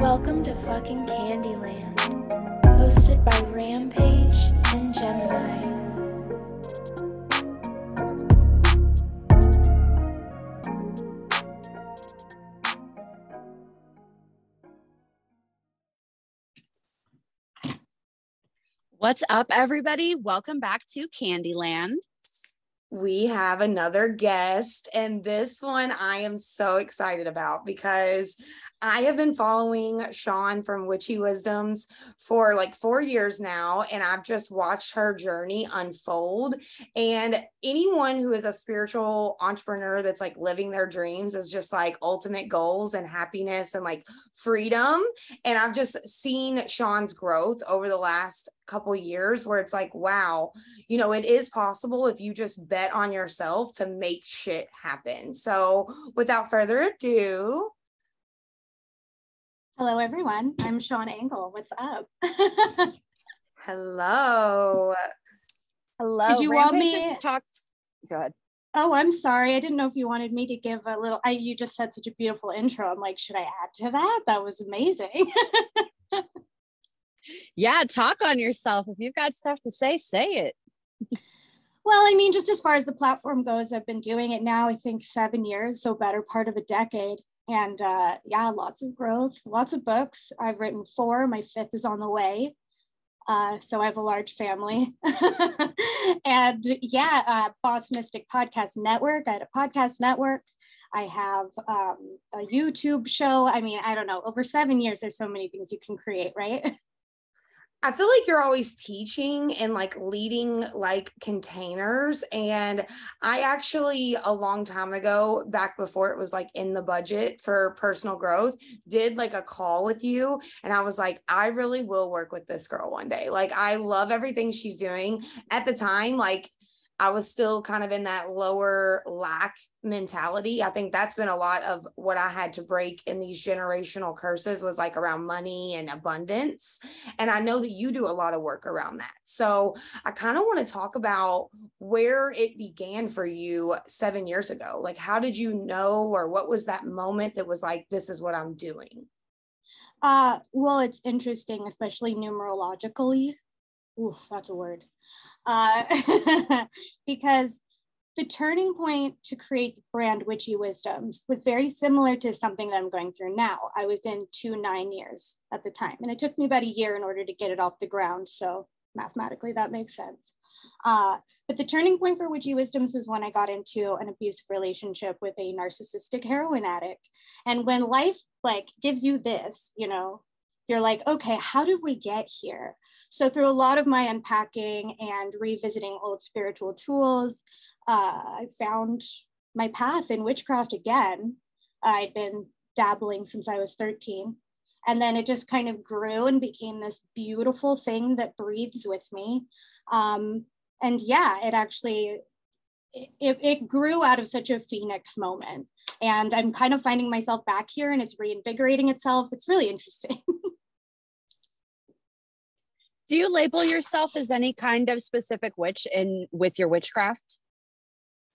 Welcome to fucking Candyland, hosted by Rampage and Gemini. What's up, everybody? Welcome back to Candyland. We have another guest, and this one I am so excited about because I have been following Shawn from Witchy Wisdoms for like four years now, and I've just watched her journey unfold. And anyone who is a spiritual entrepreneur that's like living their dreams is just like ultimate goals and happiness and like freedom. And I've just seen Shawn's growth over the last couple years where it's like, wow, you know, it is possible if you just bet on yourself to make shit happen. So without further ado, Hello, everyone. I'm Shawn Engel. What's up? hello. Hello. Did you want Rampage me- just talk? Go ahead. oh, I'm sorry. I didn't know if you wanted me to give a little. I, you just said such a beautiful intro. I'm like, should I add to that? That was amazing. Yeah, talk on yourself. If you've got stuff to say, say it. well, I mean, just as far as the platform goes, I've been doing it now, I think seven years, so better part of a decade. And uh, yeah, lots of growth, lots of books. I've written four, my fifth is on the way. Uh, so I have a large family. and yeah, uh, Boss Mystic Podcast Network. I had a podcast network. I have um, a YouTube show. I mean, I don't know, over seven years, there's so many things you can create, right? I feel like you're always teaching and like leading like containers. And I actually, a long time ago, back before it was like in the budget for personal growth, did like a call with you. And I was like, I really will work with this girl one day. Like, I love everything she's doing. At the time, like, I was still kind of in that lower lack mentality. I think that's been a lot of what I had to break in these generational curses was like around money and abundance. And I know that you do a lot of work around that. So I kind of want to talk about where it began for you seven years ago. Like, how did you know, or what was that moment that was like, this is what I'm doing? Uh, well, it's interesting, especially numerologically. Oof, that's a word. Uh, because the turning point to create brand Witchy Wisdoms was very similar to something that I'm going through now. I was in two nine years at the time, and it took me about a year in order to get it off the ground. So mathematically, that makes sense. Uh, but the turning point for Witchy Wisdoms was when I got into an abusive relationship with a narcissistic heroin addict. And when life like gives you this, you know, you're like, okay, how did we get here? So through a lot of my unpacking and revisiting old spiritual tools, uh, I found my path in witchcraft again. I'd been dabbling since I was 13. And then it just kind of grew and became this beautiful thing that breathes with me. Um, and yeah, it actually, it, it grew out of such a phoenix moment. And I'm kind of finding myself back here and it's reinvigorating itself. It's really interesting. Do you label yourself as any kind of specific witch in with your witchcraft?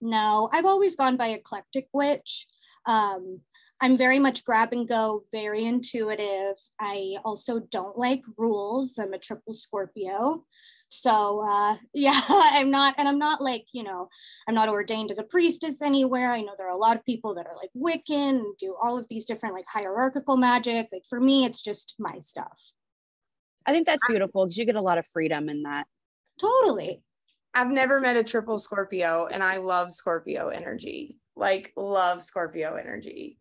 No, I've always gone by eclectic witch. Um, I'm very much grab and go, very intuitive. I also don't like rules. I'm a triple Scorpio. So uh, yeah, I'm not, and I'm not like, you know, I'm not ordained as a priestess anywhere. I know there are a lot of people that are like Wiccan do all of these different like hierarchical magic. Like for me, it's just my stuff. I think that's beautiful because you get a lot of freedom in that. Totally. I've never met a triple Scorpio, and I love Scorpio energy. Like, love Scorpio energy.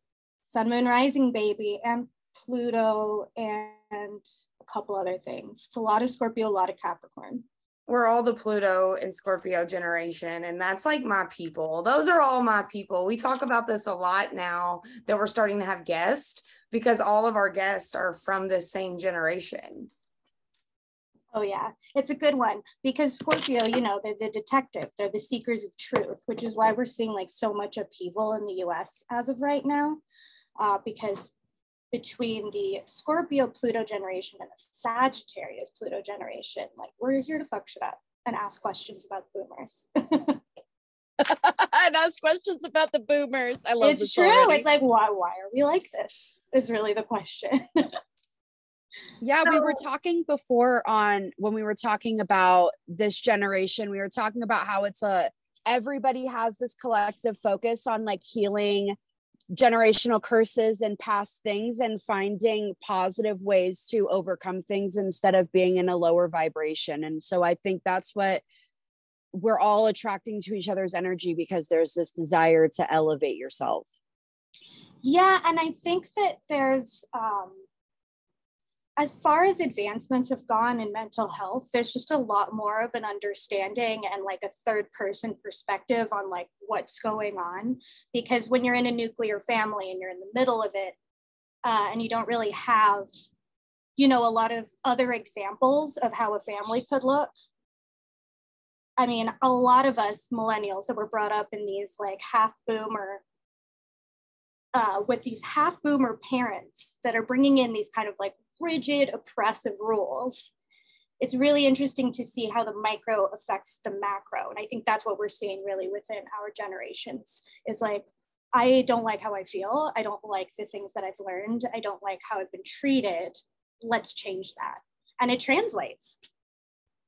Sun, Moon, Rising, baby, and Pluto, and a couple other things. It's a lot of Scorpio, a lot of Capricorn. we're all the Pluto and Scorpio generation, and that's like my people. Those are all my people. We talk about this a lot now that we're starting to have guests because all of our guests are from this same generation. Oh, yeah. It's a good one because Scorpio, you know, they're the detective, they're the seekers of truth, which is why we're seeing like so much upheaval in the US as of right now. Uh, because between the Scorpio Pluto generation and the Sagittarius Pluto generation, like we're here to fuck shit up. and ask questions about boomers. and ask questions about the boomers. I love it's true. Already. It's like why why are we like this? Is really the question. yeah, so, we were talking before on when we were talking about this generation, we were talking about how it's a everybody has this collective focus on like healing generational curses and past things and finding positive ways to overcome things instead of being in a lower vibration. And so I think that's what we're all attracting to each other's energy because there's this desire to elevate yourself. Yeah. And I think that there's, um, as far as advancements have gone in mental health, there's just a lot more of an understanding and like a third person perspective on like what's going on. Because when you're in a nuclear family and you're in the middle of it, uh, and you don't really have, you know, a lot of other examples of how a family could look. I mean, a lot of us millennials that were brought up in these like half boomer uh, with these half boomer parents that are bringing in these kind of like rigid, oppressive rules. It's really interesting to see how the micro affects the macro. And I think that's what we're seeing really within our generations is like, I don't like how I feel. I don't like the things that I've learned. I don't like how I've been treated. Let's change that. And it translates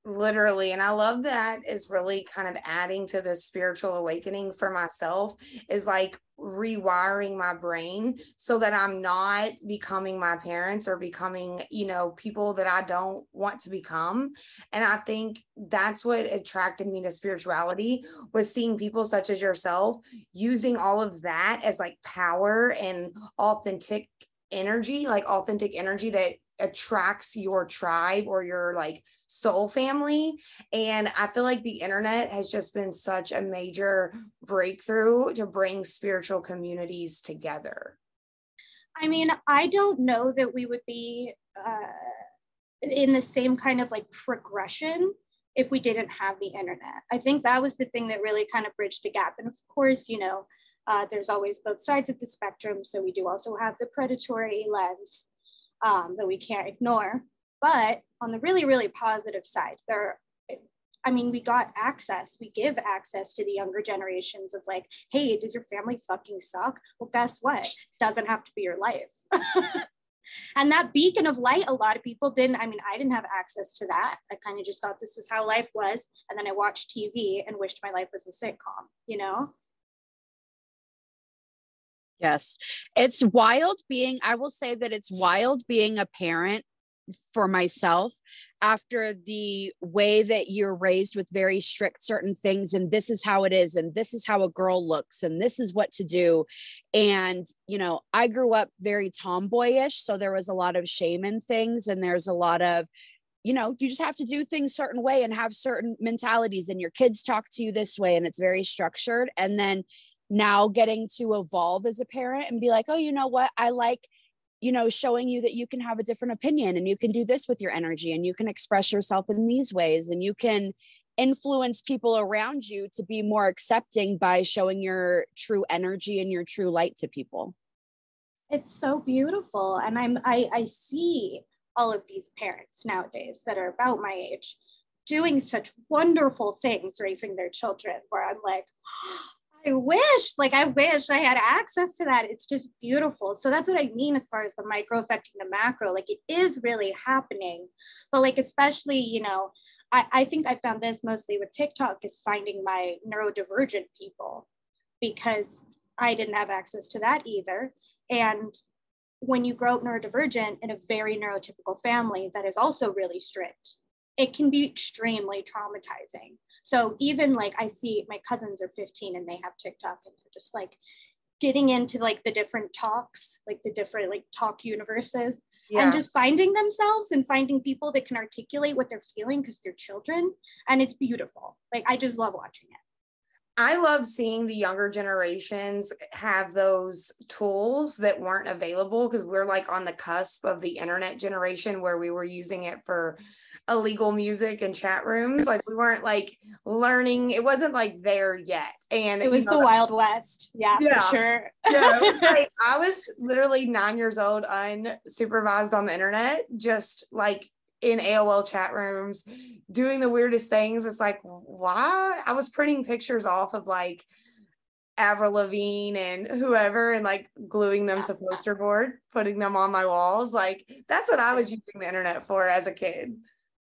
literally and i love that is really kind of adding to the spiritual awakening for myself is like rewiring my brain so that i'm not becoming my parents or becoming you know people that i don't want to become. And i think that's what attracted me to spirituality was seeing people such as yourself using all of that as like power and authentic energy like authentic energy that attracts your tribe or your like soul family and i feel like the internet has just been such a major breakthrough to bring spiritual communities together i mean i don't know that we would be uh, in the same kind of like progression if we didn't have the internet i think that was the thing that really kind of bridged the gap and of course you know uh, there's always both sides of the spectrum so we do also have the predatory lens um, that we can't ignore. But on the really, really positive side, there, I mean, we got access, we give access to the younger generations of like, hey, does your family fucking suck? Well, guess what? Doesn't have to be your life. and that beacon of light, a lot of people didn't. I mean, I didn't have access to that. I kind of just thought this was how life was. And then I watched TV and wished my life was a sitcom, you know? Yes. It's wild being, I will say that it's wild being a parent for myself after the way that you're raised with very strict certain things and this is how it is and this is how a girl looks and this is what to do and you know i grew up very tomboyish so there was a lot of shame in things and there's a lot of you know you just have to do things certain way and have certain mentalities and your kids talk to you this way and it's very structured and then now getting to evolve as a parent and be like, oh, you know what? I like, you know, showing you that you can have a different opinion and you can do this with your energy and you can express yourself in these ways and you can influence people around you to be more accepting by showing your true energy and your true light to people. It's so beautiful. And I'm I, I see all of these parents nowadays that are about my age doing such wonderful things raising their children where I'm like, I wish, like, I wish I had access to that. It's just beautiful. So that's what I mean as far as the micro affecting the macro. Like, it is really happening. But, like, especially, you know, I, I think I found this mostly with TikTok is finding my neurodivergent people because I didn't have access to that either. And when you grow up neurodivergent in a very neurotypical family that is also really strict, it can be extremely traumatizing. So even like I see my cousins are 15 and they have TikTok and they're just like getting into like the different talks, like the different like talk universes yeah. and just finding themselves and finding people that can articulate what they're feeling because they're children. And it's beautiful. Like I just love watching it. I love seeing the younger generations have those tools that weren't available because we're like on the cusp of the internet generation where we were using it for mm-hmm. Illegal music and chat rooms. Like we weren't like learning. It wasn't like there yet. And it was know, the Wild West. Yeah, yeah. for sure. yeah. Like, I was literally nine years old, unsupervised on the internet, just like in AOL chat rooms doing the weirdest things. It's like, why? I was printing pictures off of like Avril Lavigne and whoever and like gluing them to poster board, putting them on my walls. Like that's what I was using the internet for as a kid.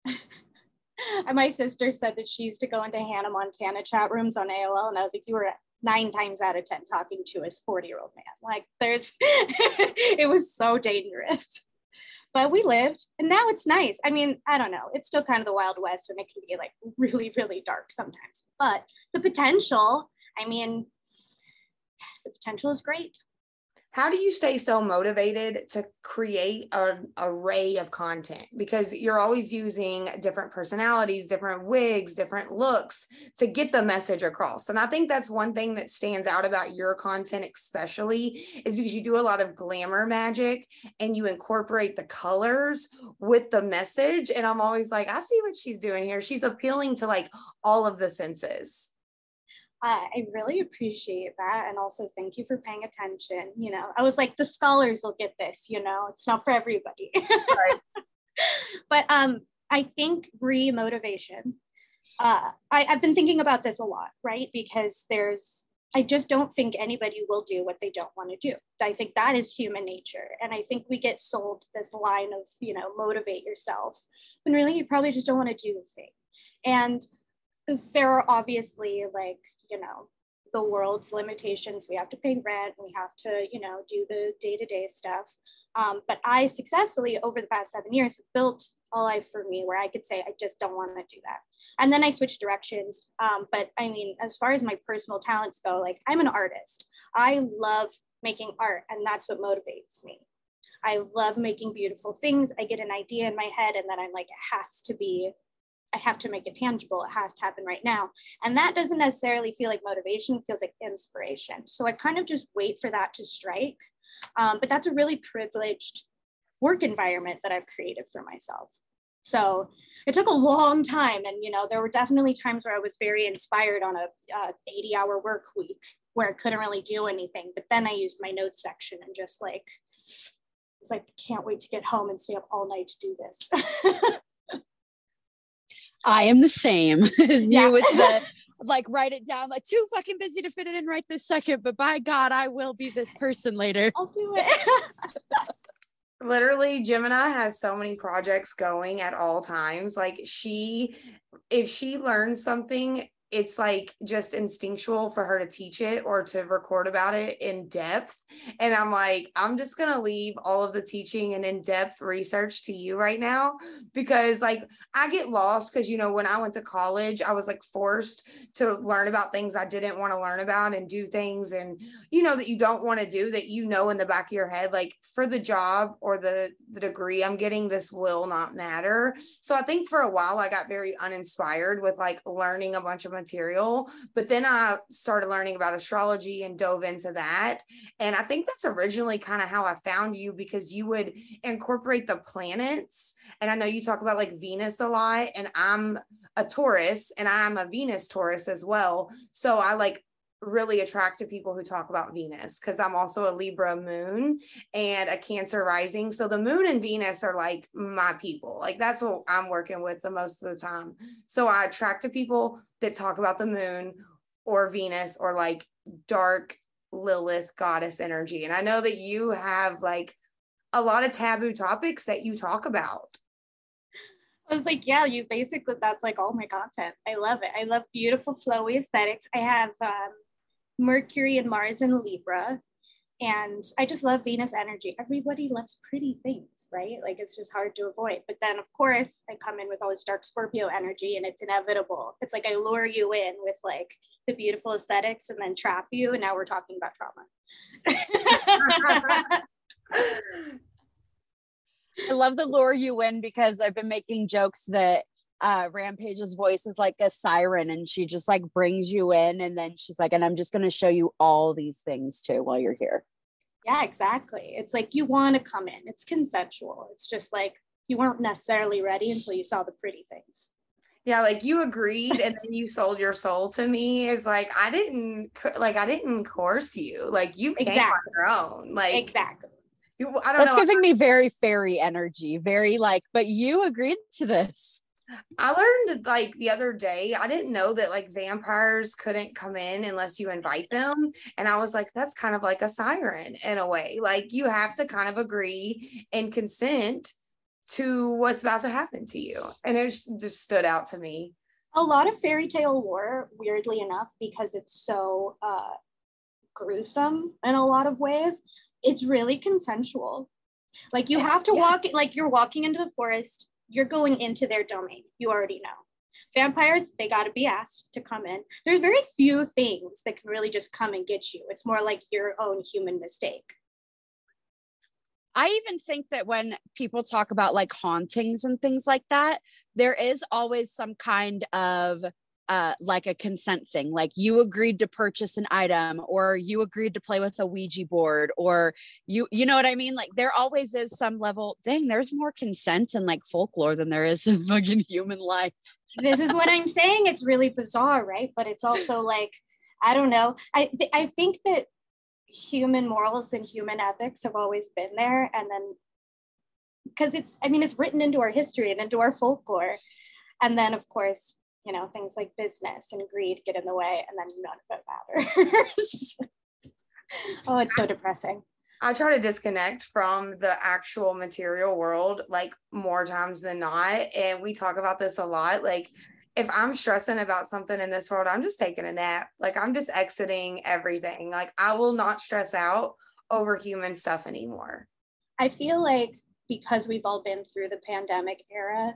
my sister said that she used to go into Hannah Montana chat rooms on AOL, and I was like, you were nine times out of 10 talking to a 40 year old man. Like, there's, it was so dangerous. But we lived, and now it's nice. I mean, I don't know. It's still kind of the Wild West, and it can be like really, really dark sometimes. But the potential, I mean, the potential is great how do you stay so motivated to create an array of content? Because you're always using different personalities different wigs different looks to get the message across. And i think that's one thing that stands out about your content especially is because you do a lot of glamour magic and you incorporate the colors with the message. And i'm always like i see what she's doing here. She's appealing to like all of the senses I really appreciate that. And also thank you for paying attention. You know, I was like, the scholars will get this, you know, it's not for everybody. Right. but um, I think re-motivation. Uh, I, I've been thinking about this a lot, right? Because there's I just don't think anybody will do what they don't want to do. I think that is human nature. And I think we get sold this line of, you know, motivate yourself when really you probably just don't want to do the thing. And there are obviously like you know the world's limitations. We have to pay rent. We have to you know do the day-to-day stuff. Um, but i successfully over the past seven years built a life for me where i could say i just don't want to do that. And then i switched directions. Um, but i mean as far as my personal talents go like i'm an artist. I love making art and that's what motivates me. I love making beautiful things. I get an idea in my head and then i'm like it has to be I have to make it tangible. It has to happen right now. And that doesn't necessarily feel like motivation, feels like inspiration. So I kind of just wait for that to strike. Um, but that's a really privileged work environment that I've created for myself. So it took a long time. And, you know, there were definitely times where I was very inspired on a uh, 80 hour work week where I couldn't really do anything. But then I used my notes section and just like, I was like, can't wait to get home and stay up all night to do this. I am the same as yeah. you with the like write it down like too fucking busy to fit it in right this second but by god i will be this person later. I'll do it. Literally gemini has so many projects going at all times. Like she if she learns something it's like just instinctual for her to teach it or to record about it in depth. And I'm like, I'm just going to leave all of the teaching and in depth research to you right now because, like, I get lost because, you know, when I went to college, I was like forced to learn about things I didn't want to learn about and do things and, you know, that you don't want to do that you know in the back of your head, like for the job or the, the degree I'm getting, this will not matter. So I think for a while I got very uninspired with like learning a bunch of material. But then I started learning about astrology and dove into that. And I think that's originally kind of how I found you because you would incorporate the planets. And I know you talk about like Venus a lot, and I'm a Taurus and I'm a Venus Taurus as well. So I like really attract to people who talk about Venus because I'm also a Libra moon and a Cancer rising. So the moon and Venus are like my people. Like that's what I'm working with the most of the time. So I attract to people that talk about the moon or Venus or like dark Lilith goddess energy. And I know that you have like a lot of taboo topics that you talk about. I was like, yeah, you basically, that's like all my content. I love it. I love beautiful, flowy aesthetics. I have um, Mercury and Mars in Libra. And I just love Venus energy. Everybody loves pretty things, right? Like it's just hard to avoid. But then, of course, I come in with all this dark Scorpio energy and it's inevitable. It's like I lure you in with like the beautiful aesthetics and then trap you. And now we're talking about trauma. I love the lure you in because I've been making jokes that uh rampage's voice is like a siren and she just like brings you in and then she's like and i'm just going to show you all these things too while you're here. Yeah exactly. It's like you want to come in. It's consensual. It's just like you weren't necessarily ready until you saw the pretty things. Yeah like you agreed and then you sold your soul to me is like i didn't like i didn't coerce you. Like you came exactly. on your own. Like exactly. You- I don't That's know. giving me very fairy energy, very like, but you agreed to this. I learned like the other day, I didn't know that like vampires couldn't come in unless you invite them. And I was like, that's kind of like a siren in a way. Like you have to kind of agree and consent to what's about to happen to you. And it just- stood out to me. a lot of fairy tale lore, weirdly enough, because it's so uh, gruesome in a lot of ways, it's really consensual. Like you have to Yeah. walk, like you're walking into the forest, you're going into their domain. You already know. Vampires, they got to be asked to come in. There's very few things that can really just come and get you. It's more like your own human mistake. I even think that when people talk about like hauntings and things like that, there is always some kind of uh like a consent thing like you agreed to purchase an item or you agreed to play with a ouija board or you you know what i mean like there always is some level dang there's more consent in like folklore than there is in fucking human life this is what I'm saying. It's really bizarre, right? But it's also like, I don't know. I th- I think that human morals and human ethics have always been there, and then because it's, I mean, it's written into our history and into our folklore, and then of course, you know, things like business and greed get in the way, and then none of it matters. oh, it's so depressing. I try to disconnect from the actual material world like more times than not. And we talk about this a lot. Like, if I'm stressing about something in this world, I'm just taking a nap. Like, I'm just exiting everything. Like, I will not stress out over human stuff anymore. I feel like because we've all been through the pandemic era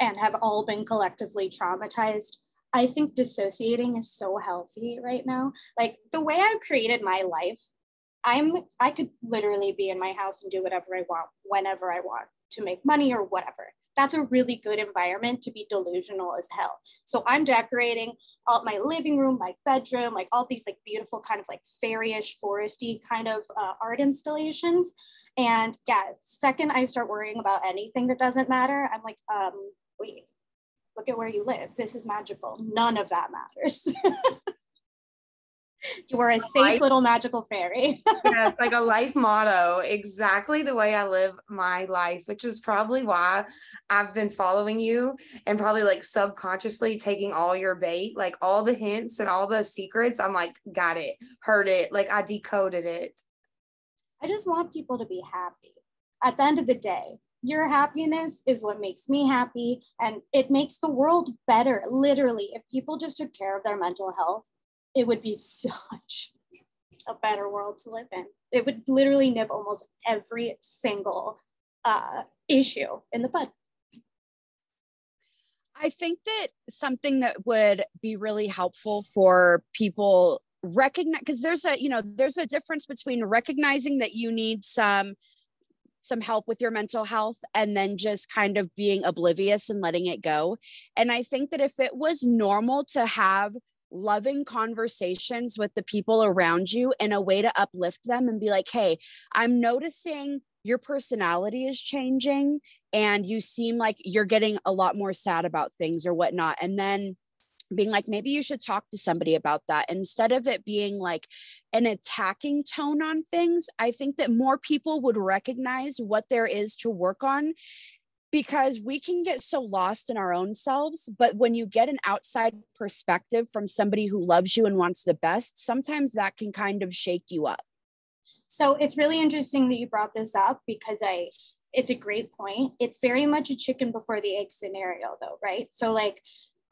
and have all been collectively traumatized, I think dissociating is so healthy right now. Like the way I've created my life, I'm I could literally be in my house and do whatever I want whenever I want to make money or whatever. That's a really good environment to be delusional as hell. So I'm decorating all my living room, my bedroom, like all these like beautiful kind of like fairyish, foresty kind of uh, art installations. And yeah, second I start worrying about anything that doesn't matter, I'm like, um, wait, look at where you live. This is magical. Mm-hmm. None of that matters. you are a safe Life- little magical fairy. yeah, it's like a life motto, exactly the way I live my life, which is probably why I've been following you and probably like subconsciously taking all your bait, like all the hints and all the secrets. I'm like, got it, heard it, like I decoded it. I just want people to be happy. At the end of the day, your happiness is what makes me happy and it makes the world better. Literally, if people just took care of their mental health, it would be such a better world to live in. It would literally nip almost every single uh, issue in the bud. I think that something that would be really helpful for people recognize because there's a you know there's a difference between recognizing that you need some some help with your mental health and then just kind of being oblivious and letting it go. And i think that if it was normal to have loving conversations with the people around you in a way to uplift them and be like hey i'm noticing your personality is changing and you seem like you're getting a lot more sad about things or whatnot and then being like maybe you should talk to somebody about that instead of it being like an attacking tone on things i think that more people would recognize what there is to work on because we can get so lost in our own selves but when you get an outside perspective from somebody who loves you and wants the best sometimes that can kind of shake you up So it's really interesting that you brought this up because I it's a great point. It's very much a chicken before the egg scenario though, right? So like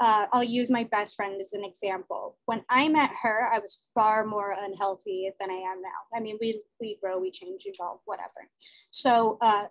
uh, I'll use my best friend as an example. When I met her, I was far more unhealthy than I am now. I mean, we we grow, we change, evolve, whatever. So uh,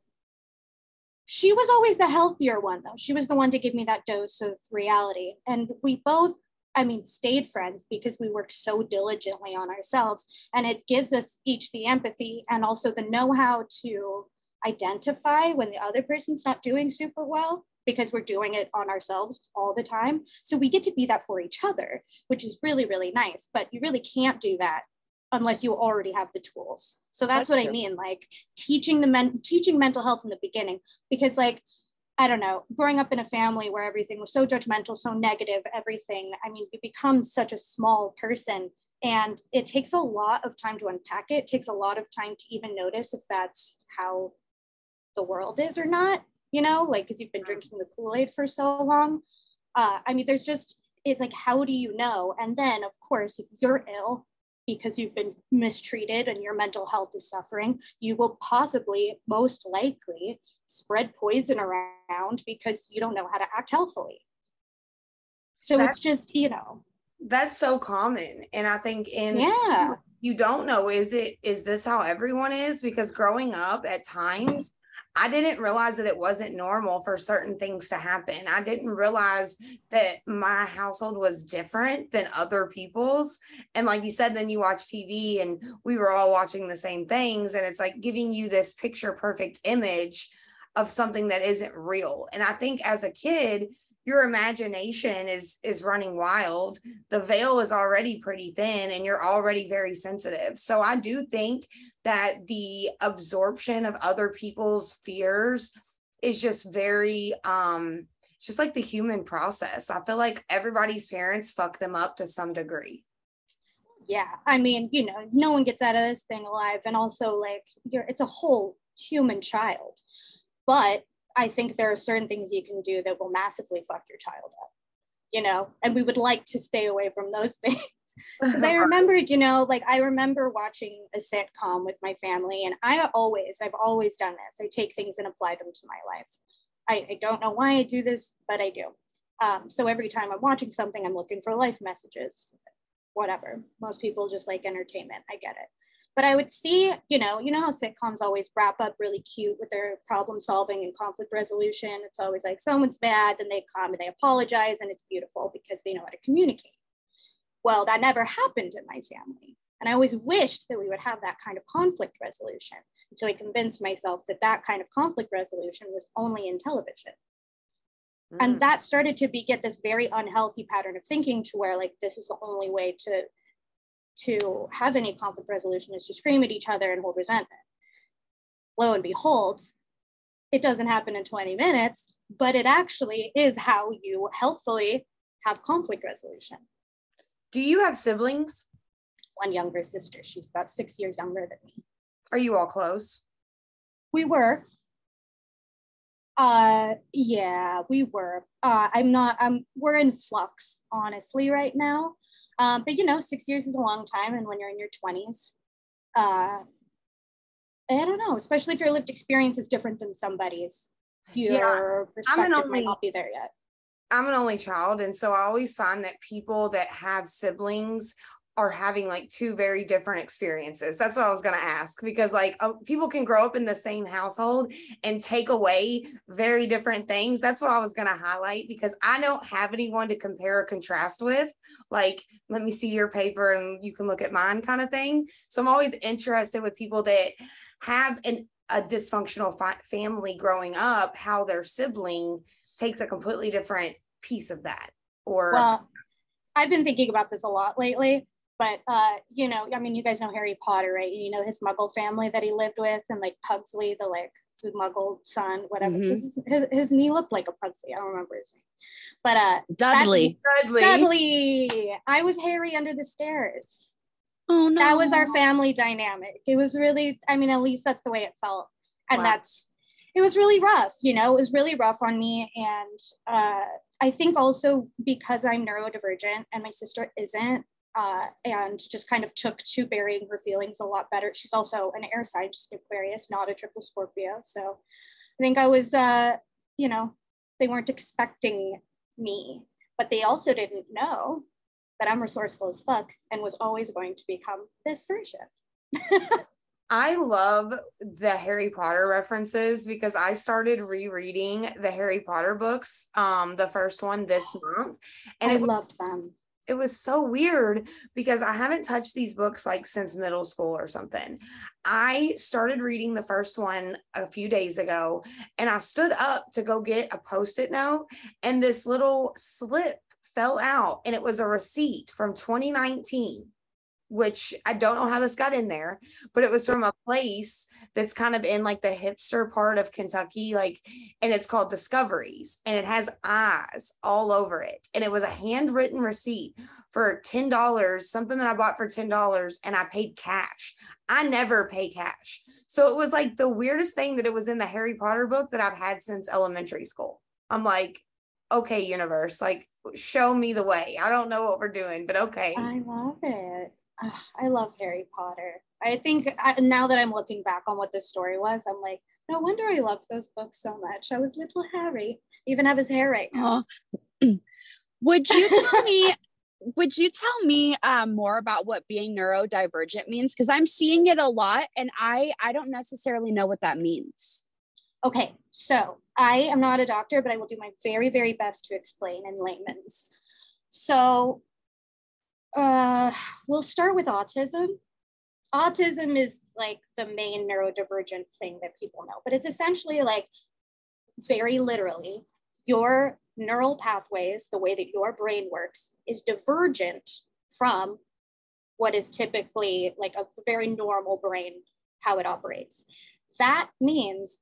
she was always the healthier one though. She was the one to give me that dose of reality, and we both I mean, stayed friends because we worked so diligently on ourselves. And it gives us each the empathy and also the know how to identify when the other person's not doing super well because we're doing it on ourselves all the time. So we get to be that for each other, which is really, really nice. But you really can't do that unless you already have the tools. So that's, That's what I mean, like teaching the men teaching mental health in the beginning, because like I don't know, growing up in a family where everything was so judgmental, so negative, everything. I mean, you become such a small person And it takes a lot of time to unpack it. it takes a lot of time to even notice if that's how the world is or not, you know, like because you've been drinking the Kool Aid for so long. Uh, I mean, there's just, it's like, how do you know? And then, of course, if you're ill because you've been mistreated and your mental health is suffering, you will possibly, most likely, spread poison around because you don't know how to act healthfully. So that's, it's just, you know. That's so common. And I think in yeah, you don't know, is it is this how everyone is? Because growing up at times I didn't realize that it wasn't normal for certain things to happen. I didn't realize that my household was different than other people's. And like you said, then you watch TV and we were all watching the same things. And it's like giving you this picture perfect image of something that isn't real. And I think as a kid, your imagination is is running wild. The veil is already pretty thin and you're already very sensitive. So i do think that the absorption of other people's fears is just very um just like the human process. I feel like everybody's parents fuck them up to some degree. Yeah i mean you know no one gets out of this thing alive. And also like you're it's a whole human child. But I think there are certain things you can do that will massively fuck your child up, you know, and we would like to stay away from those things. Because I remember, you know, like I remember watching a sitcom with my family, and I always, I've always done this. I take things and apply them to my life. I, I don't know why I do this, but I do. Um, so every time I'm watching something, I'm looking for life messages, whatever. Most people just like entertainment. I get it. But I would see, you know, you know how sitcoms always wrap up really cute with their problem solving and conflict resolution. It's always like someone's bad, then they come and they apologize, and it's beautiful because they know how to communicate. Well, that never happened in my family. And I always wished that we would have that kind of conflict resolution until I convinced myself that that kind of conflict resolution was only in television. Mm. And that started to be get this very unhealthy pattern of thinking to where like this is the only way to to have any conflict resolution is to scream at each other and hold resentment. Lo and behold, it doesn't happen in 20 minutes, but it actually is how you healthfully have conflict resolution. Do you have siblings? One younger sister. She's about six years younger than me. Are you all close? We were. Uh yeah, we were. Uh I'm not um we're in flux honestly right now. Um, but you know, six years is a long time. And when you're in your 20s, uh, I don't know, especially if your lived experience is different than somebody's, your yeah, perspective only, might not be there yet. I'm an only child. And so I always find that people that have siblings are having like two very different experiences. That's what I was going to ask because like uh, people can grow up in the same household and take away very different things. That's what I was going to highlight because I don't have anyone to compare or contrast with. Like, let me see your paper and you can look at mine kind of thing. So I'm always interested with people that have an a dysfunctional fi- family growing up, how their sibling takes a completely different piece of that. Or well, I've been thinking about this a lot lately but uh, you know, I mean, you guys know Harry Potter, right? You know his Muggle family that he lived with, and like Pugsley, the like the Muggle son, whatever. Mm-hmm. His, his, his, knee looked like a Pugsley. I don't remember his name, but uh, Dudley. Dudley. Dudley. I was Harry under the stairs. Oh no. That was our family dynamic. It was really, I mean, at least that's the way it felt, and wow. that's. It was really rough, you know. It was really rough on me, and uh, I think also because I'm neurodivergent and my sister isn't, uh, and just kind of took to burying her feelings a lot better. She's also an air sign, just Aquarius, not a triple Scorpio. So I think I was, uh, you know, they weren't expecting me, but they also didn't know that I'm resourceful as fuck and was always going to become this version. I love the Harry Potter references because I started rereading the Harry Potter books, um, the first one this month, and I loved them it was so weird because I haven't touched these books like since middle school or something. I started reading the first one a few days ago and I stood up to go get a post it note and this little slip fell out and it was a receipt from 2019 which I don't know how this got in there, but it was from a place that's kind of in like the hipster part of Kentucky, like, and it's called Discoveries, and it has eyes all over it. And it was a handwritten receipt for $10, something that I bought for $10, and I paid cash. I never pay cash. So it was like the weirdest thing that it was in the Harry Potter book that I've had since elementary school. I'm like, okay, universe, like show me the way. I don't know what we're doing, but okay. I love it. I love Harry Potter. I think I, now that I'm looking back on what the story was, I'm like, no wonder I loved those books so much. I was little Harry. Even have his hair right now. would you tell me? Would you tell me um, more about what being neurodivergent means? Because I'm seeing it a lot, and I I don't necessarily know what that means. Okay, so I am not a doctor, but I will do my very very best to explain in layman's. So uh, we'll start with autism. Autism is like the main neurodivergent thing that people know, but it's essentially like very literally your neural pathways, the way that your brain works, is divergent from what is typically like a very normal brain, how it operates. That means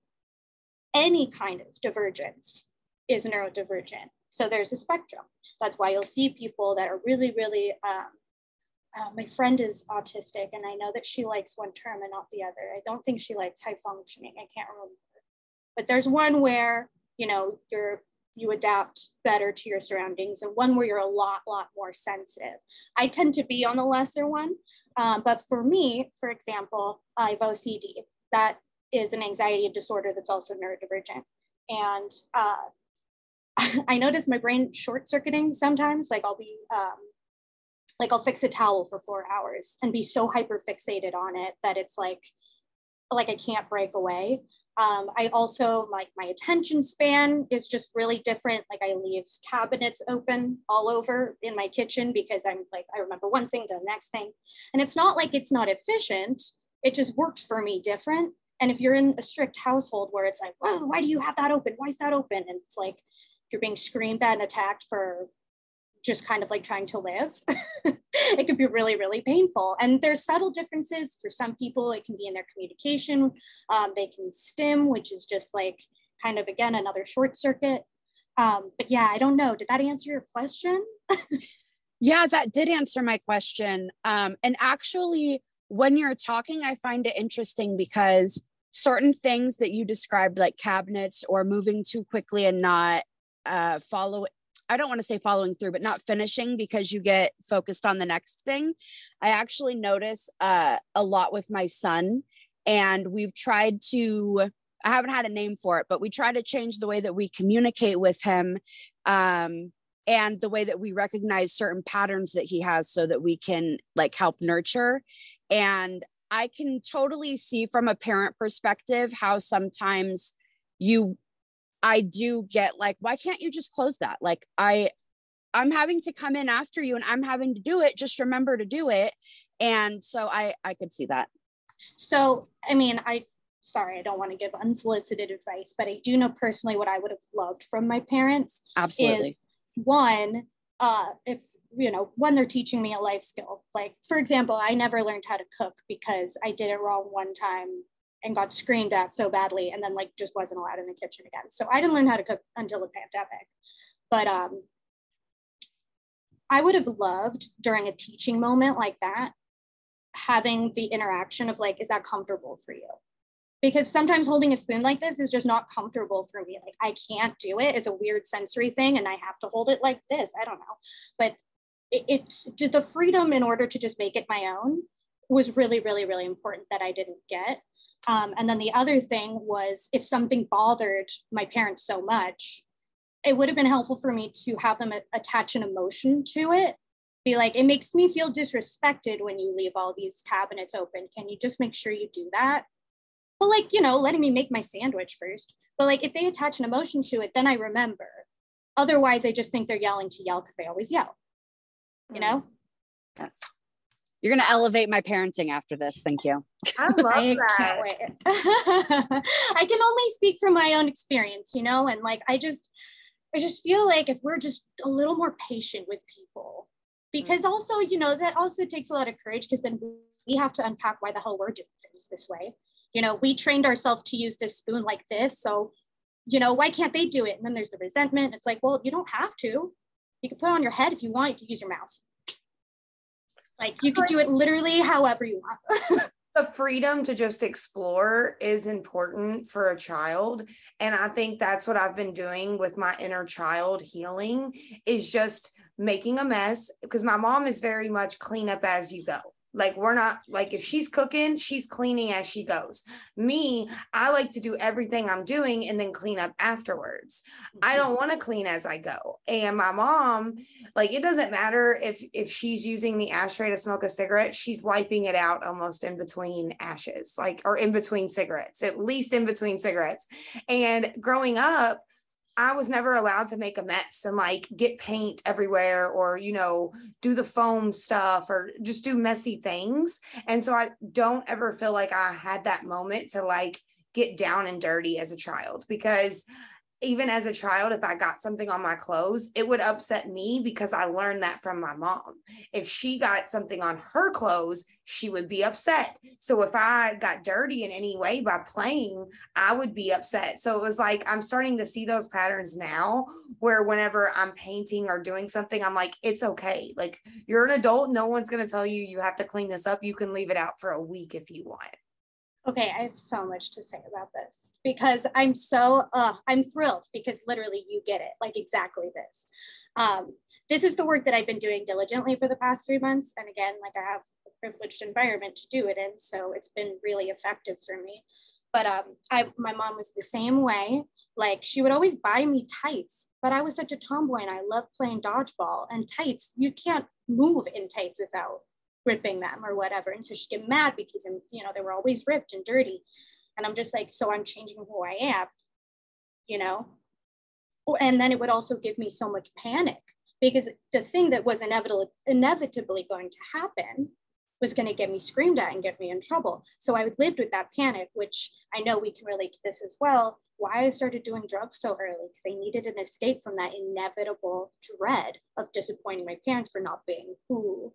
any kind of divergence is neurodivergent. So there's a spectrum. That's why you'll see people that are really, really. Um, uh, my friend is autistic, and I know that she likes one term and not the other. I don't think she likes high functioning. I can't remember. But there's one where you know you're you adapt better to your surroundings, and one where you're a lot, lot more sensitive. I tend to be on the lesser one, um, but for me, for example, I have OCD. That is an anxiety disorder that's also neurodivergent, and uh, I notice my brain short circuiting sometimes. Like I'll be, um, like I'll fix a towel for four hours and be so hyper fixated on it that it's like, like I can't break away. Um, I also like my attention span is just really different. Like I leave cabinets open all over in my kitchen because I'm like I remember one thing to the next thing, and it's not like it's not efficient. It just works for me different. And if you're in a strict household where it's like, well, why do you have that open? Why is that open? And it's like you're being screamed at and attacked for just kind of like trying to live, it could be really, really painful. And there's subtle differences. For some people, it can be in their communication. Um, they can stim, which is just like kind of, again, another short circuit. Um, but yeah, I don't know. Did that answer your question? yeah, that did answer my question. Um, and actually, when you're talking, I find it interesting because certain things that you described, like cabinets or moving too quickly and not uh, I don't want to say following through, but not finishing because you get focused on the next thing. I actually notice uh, a lot with my son, and we've tried to. I haven't had a name for it, but we try to change the way that we communicate with him, um, and the way that we recognize certain patterns that he has, so that we can like help nurture. And I can totally see from a parent perspective how sometimes you I do get like, why can't you just close that? Like, I, I'm having to come in after you and I'm having to do it. Just remember to do it. And so I, I could see that. So, I mean, I, sorry, I don't want to give unsolicited advice, but I do know personally what I would have loved from my parents. Absolutely. Is one, uh, if you know, when they're teaching me a life skill, like for example, I never learned how to cook because I did it wrong one time and got screamed at so badly and then like just wasn't allowed in the kitchen again. So I didn't learn how to cook until the pandemic. But um I would have loved during a teaching moment like that having the interaction of like is that comfortable for you? Because sometimes holding a spoon like this is just not comfortable for me. Like I can't do it. It's a weird sensory thing and I have to hold it like this. I don't know. But it, it's the freedom in order to just make it my own was really really really important that I didn't get um, and then the other thing was if something bothered my parents so much, it would have been helpful for me to have them attach an emotion to it. Be like, it makes me feel disrespected when you leave all these cabinets open. Can you just make sure you do that? But like, you know, letting me make my sandwich first. But like, if they attach an emotion to it, then I remember. Otherwise, I just think they're yelling to yell because they always yell. You mm. know? Yes. You're going to elevate my parenting after this. Thank you. I love I that. I can only speak from my own experience, you know, and like I just I just feel like if we're just a little more patient with people, because mm-hmm. also you know that also takes a lot of courage because then we have to unpack why the hell we're doing things this way. You know we trained ourselves to use this spoon like this so you know why can't they do it? And then there's the resentment. It's like well you don't have to. You can put it on your head if you want. You can use your mouth like you could do it literally however you want. The freedom to just explore is important for a child. And i think that's what i've been doing with my inner child healing is just making a mess because my mom is very much clean up as you go like we're not like if she's cooking, she's cleaning as she goes. Me, I like to do everything I'm doing and then clean up afterwards. I mm-hmm. don't want to clean as I go. And my mom, like it doesn't matter if if she's using the ashtray to smoke a cigarette, she's wiping it out almost in between ashes, like or in between cigarettes, at least in between cigarettes. And growing up, I was never allowed to make a mess and like get paint everywhere or, you know, do the foam stuff or just do messy things. And so I don't ever feel like I had that moment to like get down and dirty as a child because even as a child, if I got something on my clothes, it would upset me because I learned that from my mom. If she got something on her clothes, she would be upset. So if I got dirty in any way by playing, I would be upset. So it was like I'm starting to see those patterns now where whenever I'm painting or doing something, I'm like, it's okay. Like you're an adult. No one's going to tell you you have to clean this up. You can leave it out for a week if you want. Okay, I have so much to say about this because I'm so uh, I'm thrilled because literally you get it like exactly this. Um, this is the work that I've been doing diligently for the past three months, and again, like I have a privileged environment to do it in, so it's been really effective for me. But um, I my mom was the same way. Like she would always buy me tights, but I was such a tomboy and I love playing dodgeball and tights. You can't move in tights without ripping them or whatever. And so she'd get mad because, um, you know, they were always ripped and dirty. And I'm just like, so I'm changing who I am, you know? And then it would also give me so much panic because the thing that was inevitably, inevitably going to happen was going to get me screamed at and get me in trouble. So I lived with that panic, which I know we can relate to this as well. Why I started doing drugs so early because I needed an escape from that inevitable dread of disappointing my parents for not being who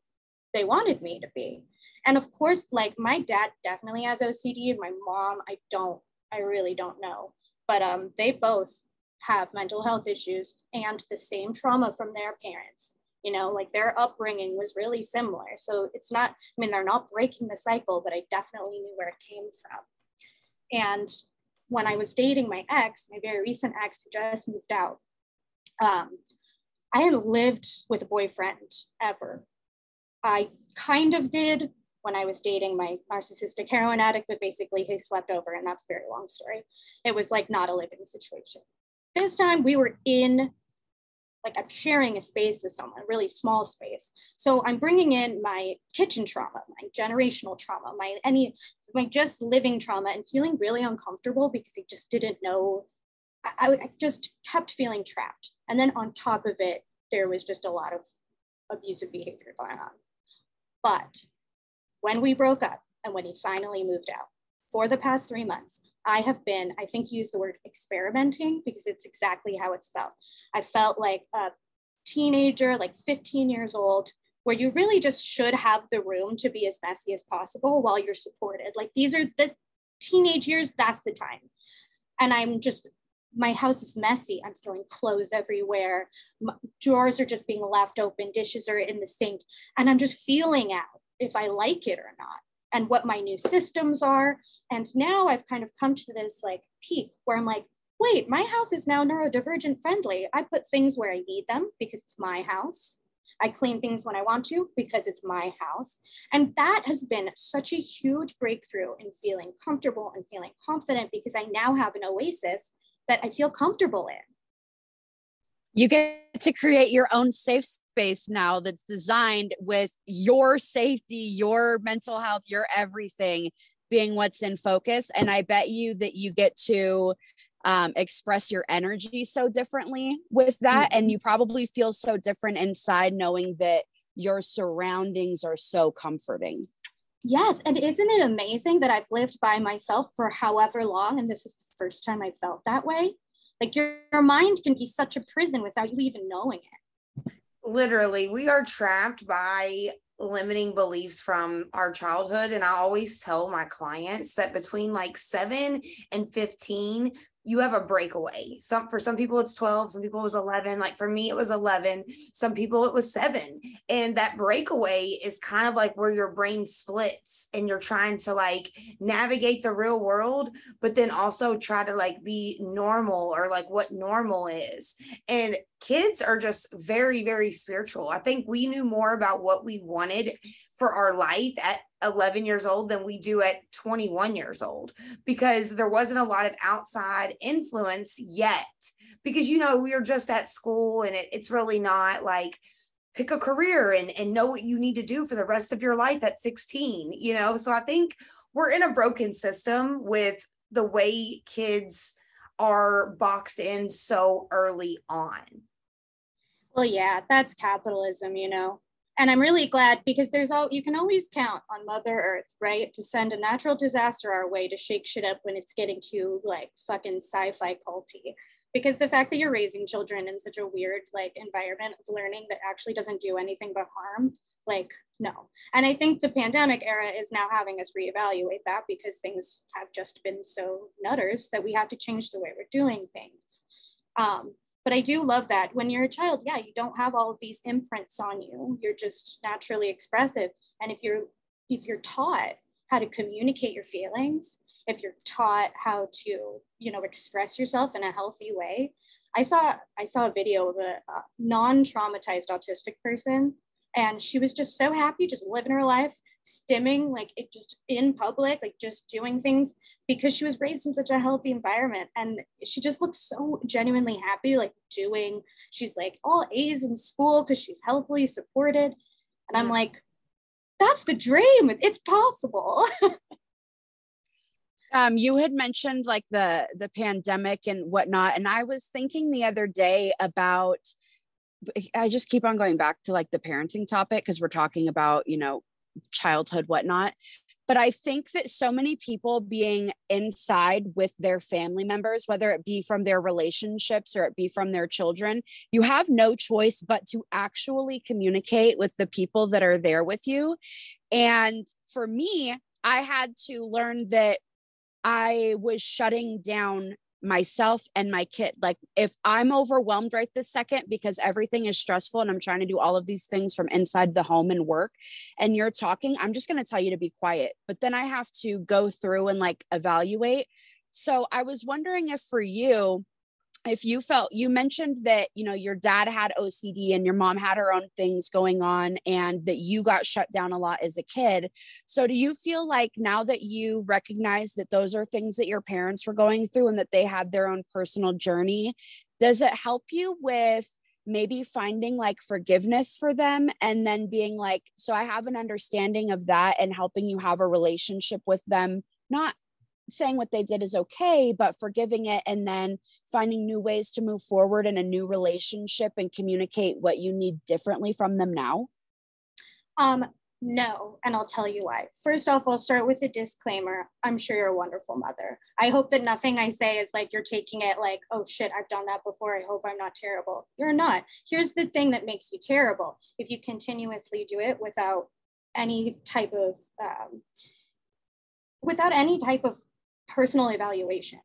they wanted me to be. And of course, like my dad definitely has OCD, and my mom, I don't, I really don't know. But um, they both have mental health issues and the same trauma from their parents. You know, like their upbringing was really similar. So it's not, I mean, they're not breaking the cycle, but I definitely knew where it came from. And when I was dating my ex, my very recent ex who just moved out, um, I hadn't lived with a boyfriend ever I kind of did when I was dating my narcissistic heroin addict, but basically he slept over, and that's a very long story. It was like not a living situation. This time we were in, like, I'm sharing a space with someone, a really small space. So I'm bringing in my kitchen trauma, my generational trauma, my any, my just living trauma, and feeling really uncomfortable because he just didn't know. I, I just kept feeling trapped. And then on top of it, there was just a lot of abusive behavior going on. But when we broke up and when he finally moved out, for the past three months, I have been, I think, you use the word experimenting because it's exactly how it's felt. I felt like a teenager, like 15 years old, where you really just should have the room to be as messy as possible while you're supported. Like these are the teenage years, that's the time. And I'm just my house is messy. I'm throwing clothes everywhere. My drawers are just being left open. Dishes are in the sink. And I'm just feeling out if I like it or not and what my new systems are. And now I've kind of come to this like peak where I'm like, wait, my house is now neurodivergent friendly. I put things where I need them because it's my house. I clean things when I want to because it's my house. And that has been such a huge breakthrough in feeling comfortable and feeling confident because I now have an oasis that I feel comfortable in. You get to create your own safe space now that's designed with your safety, your mental health, your everything being what's in focus. And I bet you that you get to um, express your energy so differently with that. Mm-hmm. And you probably feel so different inside knowing that your surroundings are so comforting. Yes. And isn't it amazing that I've lived by myself for however long? And this is the first time I felt that way. Like your, your mind can be such a prison without you even knowing it. literally we are trapped by limiting beliefs from our childhood and i always tell my clients that between like 7 and 15 you have a breakaway. Some for some people it's 12, some people it was 11. Like for me, it was 11. Some people it was seven. And that breakaway is kind of like where your brain splits and you're trying to like navigate the real world, but then also try to like be normal or like what normal is. And kids are just very, very spiritual. I think we knew more about what we wanted for our life at 11 years old than we do at 21 years old because there wasn't a lot of outside influence yet. Because you know we are just at school and it, it's really not like pick a career and, and know what you need to do for the rest of your life at 16 you know? So i think we're in a broken system with the way kids are boxed in so early on. Well yeah that's capitalism you know and I'm really glad because there's all you can always count on Mother Earth, right? To send a natural disaster our way to shake shit up when it's getting too like fucking sci-fi culty. Because the fact that you're raising children in such a weird like environment of learning that actually doesn't do anything but harm, like no. And I think the pandemic era is now having us reevaluate that because things have just been so nutters that we have to change the way we're doing things. Um, but I do love that when you're a child, yeah, you don't have all of these imprints on you. You're just naturally expressive. And if you're if you're taught how to communicate your feelings, if you're taught how to, you know, express yourself in a healthy way. I saw I saw a video of a, a non-traumatized autistic person and she was just so happy just living her life stimming like it just in public like just doing things because she was raised in such a healthy environment and she just looks so genuinely happy like doing she's like all a's in school because she's healthily supported. And i'm like that's the dream. It's possible. Um you had mentioned like the the pandemic and whatnot and i was thinking the other day about I just keep on going back to like the parenting topic because we're talking about, you know, childhood, whatnot. But I think that so many people being inside with their family members, whether it be from their relationships or it be from their children, you have no choice but to actually communicate with the people that are there with you. And for me, I had to learn that I was shutting down myself and my kid. Like if I'm overwhelmed right this second because everything is stressful and I'm trying to do all of these things from inside the home and work and you're talking, I'm just going to tell you to be quiet. But then I have to go through and like evaluate. So I was wondering if for you, if you felt you mentioned that you know your dad had OCD and your mom had her own things going on and that you got shut down a lot as a kid. So do you feel like now that you recognize that those are things that your parents were going through and that they had their own personal journey does it help you with maybe finding like forgiveness for them and then being like so I have an understanding of that and helping you have a relationship with them not saying what they did is okay, but forgiving it and then finding new ways to move forward in a new relationship and communicate what you need differently from them now? Um, no, and I'll tell you why. First off, I'll start with a disclaimer. I'm sure you're a wonderful mother. I hope that nothing I say is like you're taking it like, oh shit, I've done that before. I hope I'm not terrible. You're not. Here's the thing that makes you terrible. If you continuously do it without any type of um, without any type of personal evaluation.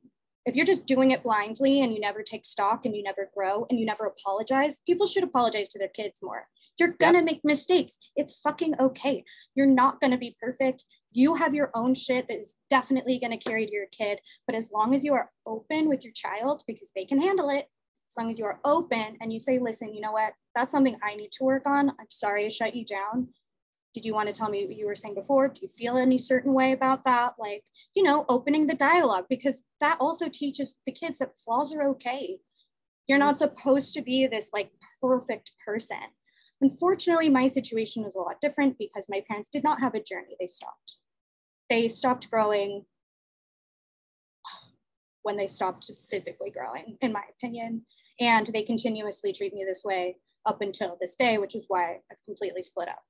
If you're just doing it blindly and you never take stock and you never grow and you never apologize, people should apologize to their kids more. You're gonna yep. make mistakes. It's fucking okay. You're not gonna be perfect. You have your own shit that is definitely gonna carry to your kid. But as long as you are open with your child, because they can handle it, as long as you are open and you say, listen, you know what, that's something I need to work on. I'm sorry I shut you down did you want to tell me what you were saying before? Do you feel any certain way about that? Like you know opening the dialogue because that also teaches the kids that flaws are okay. You're not supposed to be this like perfect person. Unfortunately my situation was a lot different because my parents did not have a journey. They stopped. They stopped growing when they stopped physically growing in my opinion. And they continuously treat me this way up until this day which is why i've completely split up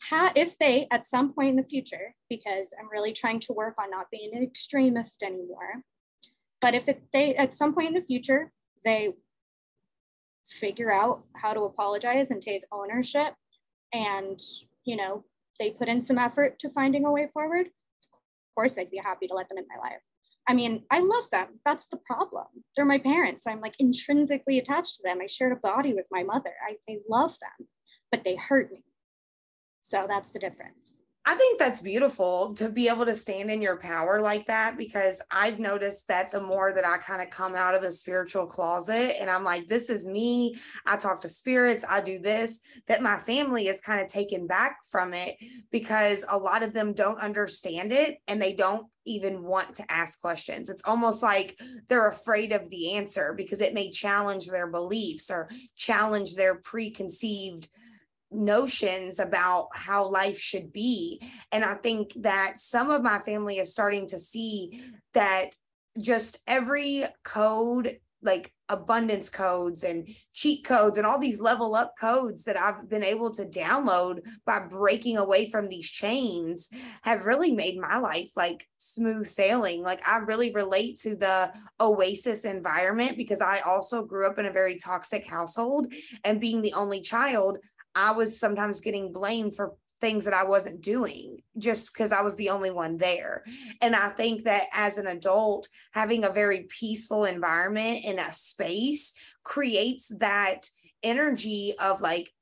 how, if they at some point in the future, because I'm really trying to work on not being an extremist anymore, but if it, they at some point in the future, they figure out how to apologize and take ownership and you know they put in some effort to finding a way forward of course i'd be happy to let them in my life. I mean i love them. That's the problem. They're my parents. I'm like intrinsically attached to them. I shared a body with my mother. I, I love them but they hurt me so that's the difference. I think that's beautiful to be able to stand in your power like that because I've noticed that the more that I kind of come out of the spiritual closet and I'm like, this is me, I talk to spirits, I do this, that my family is kind of taken back from it because a lot of them don't understand it and they don't even want to ask questions. It's almost like they're afraid of the answer because it may challenge their beliefs or challenge their preconceived notions about how life should be. And I think that some of my family is starting to see that just every code, like abundance codes and cheat codes and all these level up codes that I've been able to download by breaking away from these chains have really made my life like smooth sailing. Like I really relate to the oasis environment because I also grew up in a very toxic household and being the only child, I was sometimes getting blamed for things that I wasn't doing just because I was the only one there. And I think that as an adult, having a very peaceful environment in a space creates that energy of like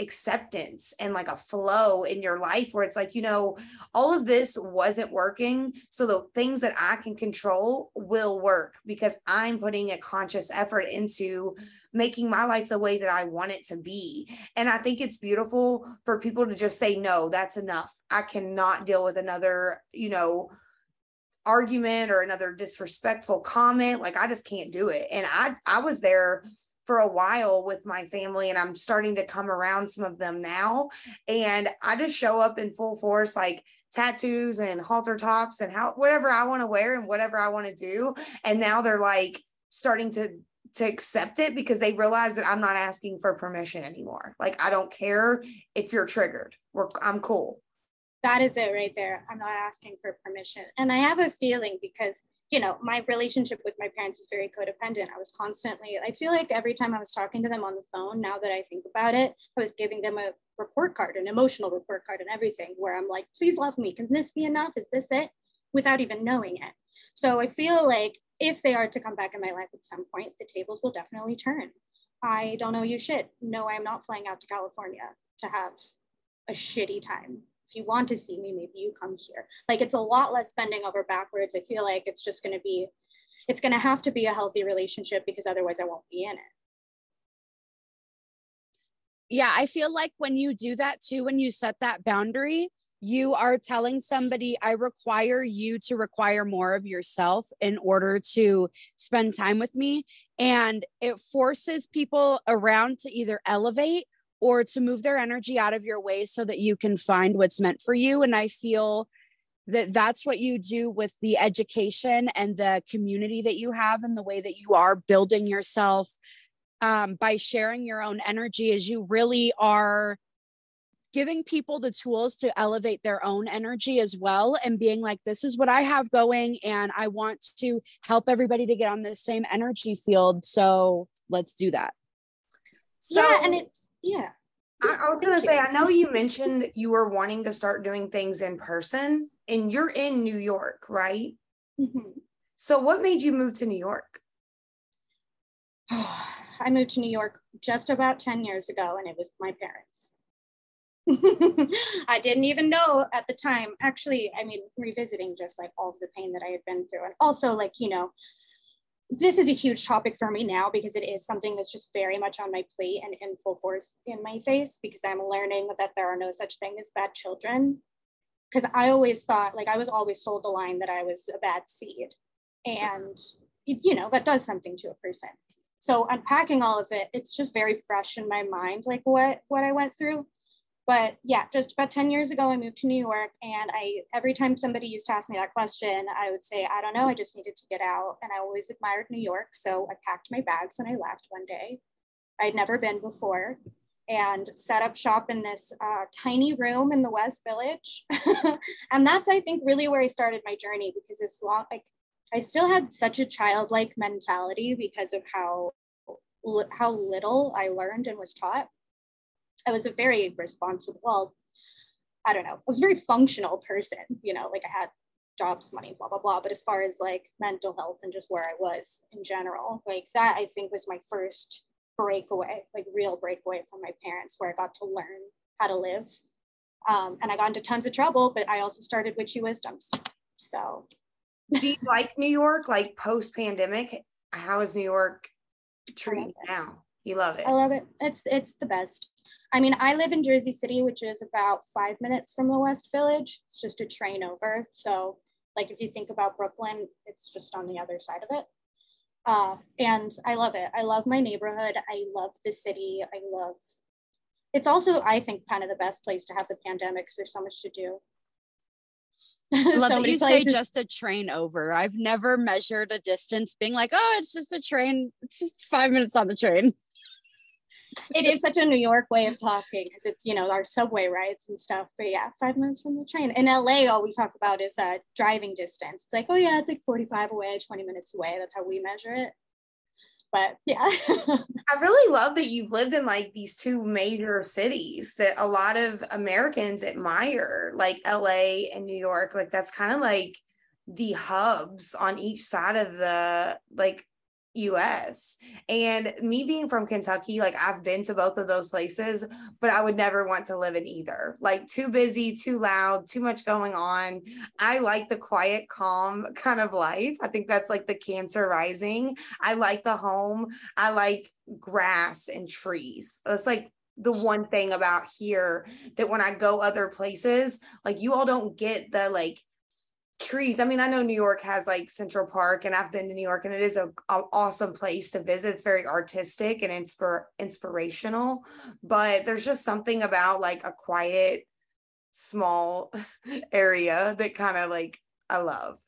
acceptance and like a flow in your life where it's like, you know, all of this wasn't working. So the things that I can control will work because I'm putting a conscious effort into making my life the way that I want it to be. And I think it's beautiful for people to just say, no, that's enough. I cannot deal with another, you know, argument or another disrespectful comment. Like I just can't do it. And I I was there for a while with my family and I'm starting to come around some of them now. And I just show up in full force, like tattoos and halter tops and how whatever I want to wear and whatever I want to do. And now they're like starting to to accept it because they realize that I'm not asking for permission anymore. Like I don't care if you're triggered. We're I'm cool. That is it right there. I'm not asking for permission. And I have a feeling because you know, my relationship with my parents was very codependent. I was constantly, I feel like every time I was talking to them on the phone, now that I think about it, I was giving them a report card, an emotional report card, and everything, where I'm like, please love me. Can this be enough? Is this it? Without even knowing it. So I feel like if they are to come back in my life at some point, the tables will definitely turn. I don't know you shit. No, I'm not flying out to California to have a shitty time if you want to see me, maybe you come here. Like it's a lot less bending over backwards. I feel like it's just going to be, it's going to have to be a healthy relationship because otherwise I won't be in it. Yeah, I feel like when you do that too, when you set that boundary, you are telling somebody, I require you to require more of yourself in order to spend time with me. And it forces people around to either elevate or to move their energy out of your way so that you can find what's meant for you. And I feel that that's what you do with the education and the community that you have and the way that you are building yourself um, by sharing your own energy is you really are giving people the tools to elevate their own energy as well and being like this is what i have going and i want to help everybody to get on the same energy field so let's do that so, yeah and it's yeah. I, I was going to say, I know you mentioned you were wanting to start doing things in person, and you're in New York, right? Mm-hmm. So, what made you move to New York? I moved to New York just about 10 years ago, and it was my parents. I didn't even know at the time. Actually, I mean, revisiting just like all of the pain that I had been through, and also like, you know, this is a huge topic for me now because it is something that's just very much on my plate and in full force in my face because I'm learning that there are no such thing as bad children. Because I always thought, like, I was always sold the line that I was a bad seed. And, you know, that does something to a person. So unpacking all of it, it's just very fresh in my mind, like what what I went through but yeah, just about 10 years ago, I moved to New York. And I, every time somebody used to ask me that question, I would say, I don't know, I just needed to get out. And I always admired New York. So I packed my bags and I left one day. I'd never been before and set up shop in this uh, tiny room in the West Village. and that's, I think, really where I started my journey because it's long, like, I still had such a childlike mentality because of how how little I learned and was taught. I was a very responsible, well, I don't know, I was a very functional person, you know, like I had jobs, money, blah, blah, blah. But as far as like mental health and just where I was in general, like that I think was my first breakaway, like real breakaway from my parents, where I got to learn how to live. Um, and I got into tons of trouble, but I also started witchy wisdoms. So do you like New York like post pandemic? How is New York treating now? You love it. I love it. It's it's the best. I mean, I live in Jersey City, which is about five minutes from the West Village. It's just a train over. So, like, if you think about Brooklyn, it's just on the other side of it. Uh, and I love it. I love my neighborhood. I love the city. I love. It's also, I think, kind of the best place to have the pandemic because there's so much to do. I love so that you places. say just a train over. I've never measured a distance being like, oh, it's just a train. It's just five minutes on the train it is such a New York way of talking because it's you know our subway rides and stuff. But yeah, five minutes from the train. In LA, all we talk about is uh, driving distance. It's like, oh yeah, it's like 45 away, 20 minutes away. That's how we measure it. But yeah. I really love that you've lived in like these two major cities that a lot of Americans admire, like LA and New York. Like that's kind of like the hubs on each side of the like US. And me being from Kentucky, like I've been to both of those places, but I would never want to live in either. Like too busy, too loud, too much going on. I like the quiet, calm kind of life. I think that's like the cancer rising. I like the home. I like grass and trees. That's like the one thing about here that when I go other places, like you all don't get the like trees. I mean, I know New York has like Central Park, and I've been to New York, and it is a, awesome place to visit. It's very artistic and inspir- inspirational, but there's just something about like a quiet, small area that kind of like I love.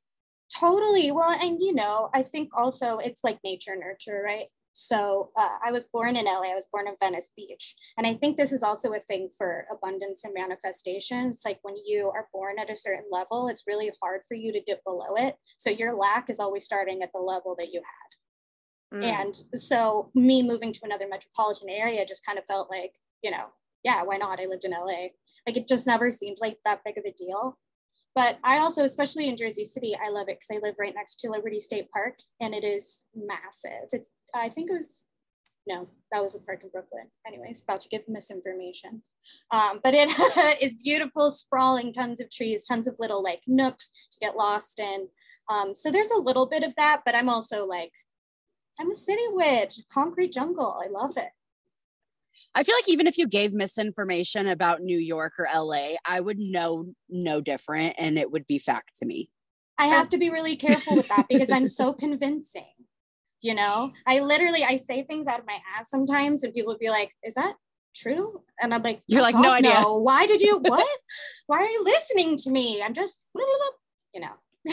Totally. Well, and you know, I think also it's like nature nurture, right? So uh, I was born in LA. I was born in Venice Beach. And I think this is also a thing for abundance and manifestation. It's like when you are born at a certain level, it's really hard for you to dip below it. So your lack is always starting at the level that you had. Mm. And so me moving to another metropolitan area just kind of felt like, you know, yeah, why not? I lived in LA. Like it just never seemed like that big of a deal. But I also, especially in Jersey City, I love it because I live right next to Liberty State Park and it is massive. It's, I think it was, no, that was a park in Brooklyn. Anyways, about to give misinformation. Um, but it is beautiful, sprawling, tons of trees, tons of little like nooks to get lost in. Um, so there's a little bit of that, but I'm also like, I'm a city witch, concrete jungle. I love it. I feel like even if you gave misinformation about New York or LA, I would know no different and it would be fact to me. I have to be really careful with that because I'm so convincing. You know, I literally I say things out of my ass sometimes and people would be like, "Is that true?" And I'm like, "You're oh, like, no idea. No. Why did you what? Why are you listening to me? I'm just you know."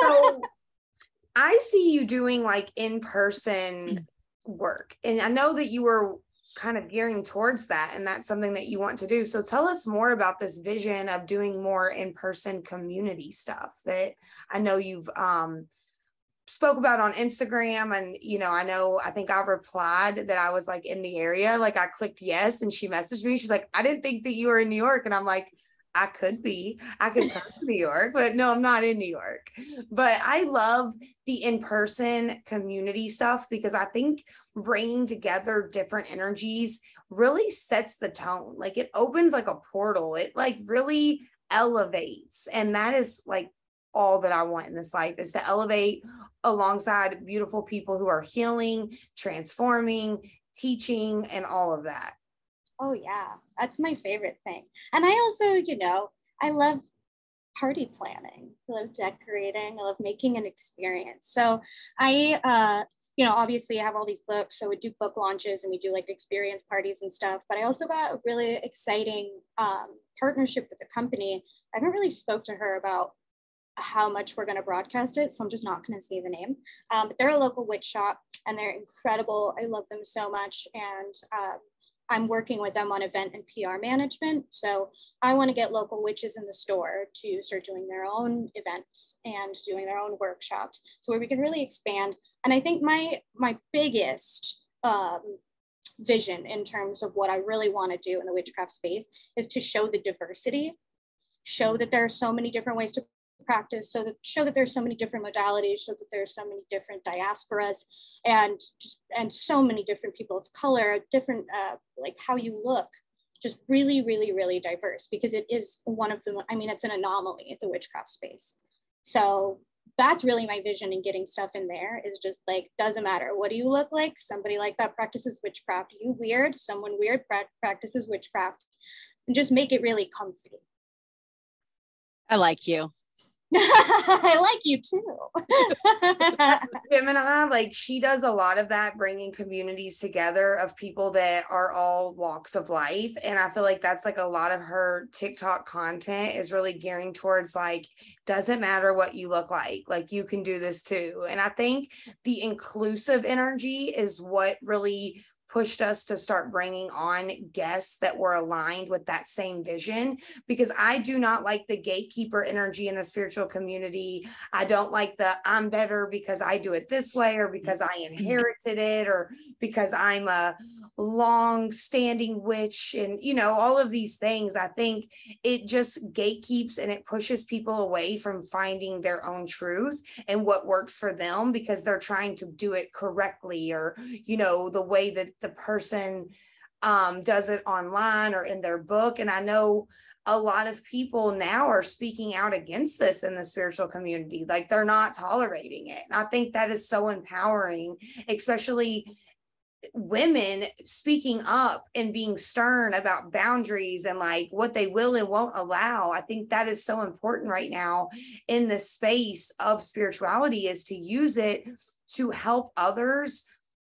so I see you doing like in-person mm. work. And I know that you were kind of gearing towards that and that's something that you want to do. So tell us more about this vision of doing more in-person community stuff that i know you've um spoke about on instagram and you know i know i think i replied that i was like in the area like i clicked yes and she messaged me. She's like i didn't think that you were in new york and i'm like I could be. I could come to New York, but no, I'm not in New York. But I love the in person community stuff because I think bringing together different energies really sets the tone. Like it opens like a portal, it like really elevates. And that is like all that I want in this life is to elevate alongside beautiful people who are healing, transforming, teaching, and all of that. Oh, yeah. That's my favorite thing. And I also, you know, I love party planning. I love decorating. I love making an experience. So I, uh, you know, obviously I have all these books. So we do book launches and we do like experience parties and stuff. But I also got a really exciting um, partnership with a company. I haven't really spoke to her about how much we're going to broadcast it. So I'm just not going to say the name. Um, but they're a local witch shop and they're incredible. I love them so much. And um, I'm working with them on event and PR management. So I want to get local witches in the store to start doing their own events and doing their own workshops so where we can really expand. And I think my my biggest um, vision in terms of what I really want to do in the witchcraft space is to show the diversity, show that there are so many different ways to practice, so that show that there's so many different modalities, show that there's so many different diasporas, and just and so many different people of color, different uh, like how you look, just really, really, really diverse because it is one of the. I mean, it's an anomaly the witchcraft space. So that's really my vision in getting stuff in there is just like doesn't matter what do you look like somebody like that practices witchcraft you weird someone weird pra- practices witchcraft and just make it really comfy i like you I like you too. Gemini, like she does a lot of that, bringing communities together of people that are all walks of life. And I feel like that's like a lot of her TikTok content is really gearing towards like, doesn't matter what you look like, like you can do this too. And I think the inclusive energy is what really pushed us to start bringing on guests that were aligned with that same vision because I do not like the gatekeeper energy in the spiritual community. I don't like the I'm better because I do it this way or because I mm-hmm. inherited it or because I'm a long standing witch and you know all of these things i think it just gatekeeps and it pushes people away from finding their own truth and what works for them because they're trying to do it correctly or you know the way that the person um, does it online or in their book. And i know a lot of people now are speaking out against this in the spiritual community like they're not tolerating it. And i think that is so empowering especially women speaking up and being stern about boundaries and like what they will and won't allow i think that is so important right now in the space of spirituality is to use it to help others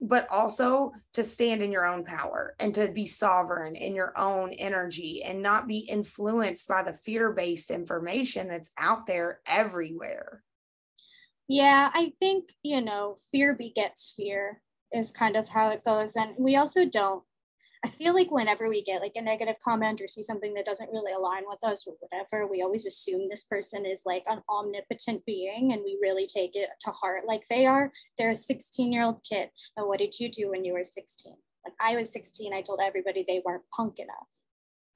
but also to stand in your own power and to be sovereign in your own energy and not be influenced by the fear-based information that's out there everywhere. Yeah i think you know fear begets fear is kind of how it goes. And we also don't, I feel like whenever we get like a negative comment or see something that doesn't really align with us or whatever, we always assume this person is like an omnipotent being and we really take it to heart. Like they are, they're a 16 year old kid. And what did you do when you were 16? When I was 16, I told everybody they weren't punk enough.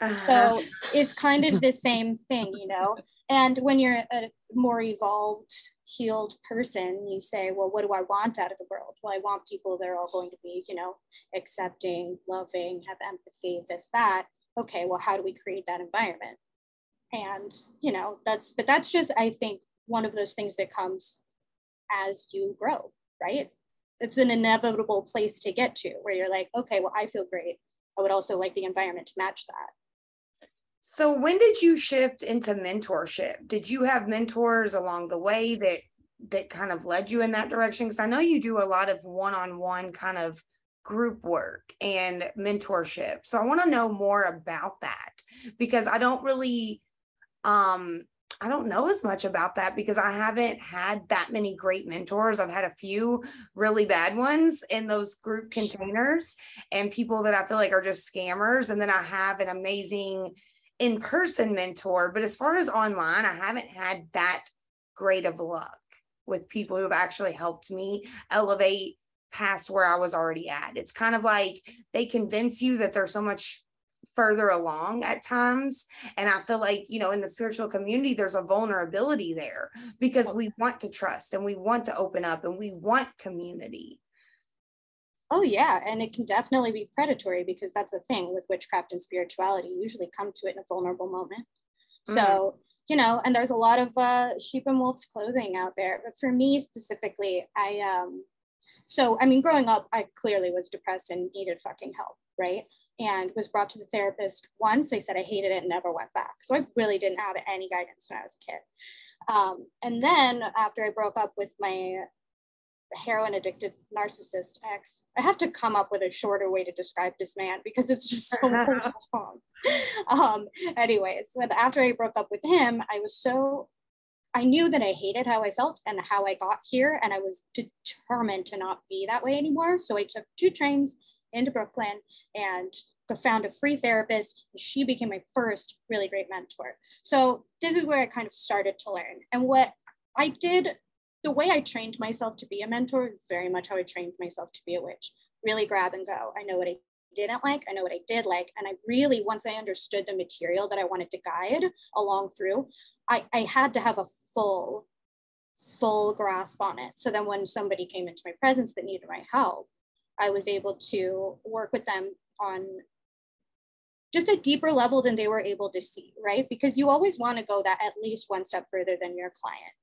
Uh-huh. So it's kind of the same thing, you know? And when you're a more evolved, healed person, you say, well, what do I want out of the world? Well, I want people that are all going to be, you know, accepting, loving, have empathy, this, that. Okay, well, how do we create that environment? And, you know, that's, but that's just, I think, one of those things that comes as you grow, right? It's an inevitable place to get to where you're like, okay, well, I feel great. I would also like the environment to match that. So when did you shift into mentorship? Did you have mentors along the way that that kind of led you in that direction? Because I know you do a lot of one-on-one kind of group work and mentorship. So I want to know more about that because I don't really um I don't know as much about that because I haven't had that many great mentors. I've had a few really bad ones in those group containers and people that I feel like are just scammers. And then I have an amazing in person mentor, but as far as online, I haven't had that great of luck with people who have actually helped me elevate past where I was already at. It's kind of like they convince you that they're so much further along at times. And I feel like, you know, in the spiritual community, there's a vulnerability there because we want to trust and we want to open up and we want community. Oh yeah, and it can definitely be predatory because that's the thing with witchcraft and spirituality. You usually come to it in a vulnerable moment. Mm. So you know, and there's a lot of uh, sheep and wolves clothing out there. But for me specifically, I um, so I mean, growing up, I clearly was depressed and needed fucking help, right? And was brought to the therapist once. They said I hated it and never went back. So I really didn't have any guidance when I was a kid. Um, and then after I broke up with my heroin addicted narcissist ex. I have to come up with a shorter way to describe this man because it's just so long. Um, anyways, when after I broke up with him, I was so I knew that I hated how I felt and how I got here, and I was determined to not be that way anymore. So I took two trains into Brooklyn and found a free therapist. And She became my first really great mentor. So this is where I kind of started to learn. And what I did the way I trained myself to be a mentor is very much how I trained myself to be a witch. really grab and go. I know what I didn't like, I know what I did like. And I really, once I understood the material that I wanted to guide along through, I, I had to have a full, full grasp on it. So then when somebody came into my presence that needed my help, I was able to work with them on just a deeper level than they were able to see, right? Because you always want to go that at least one step further than your client.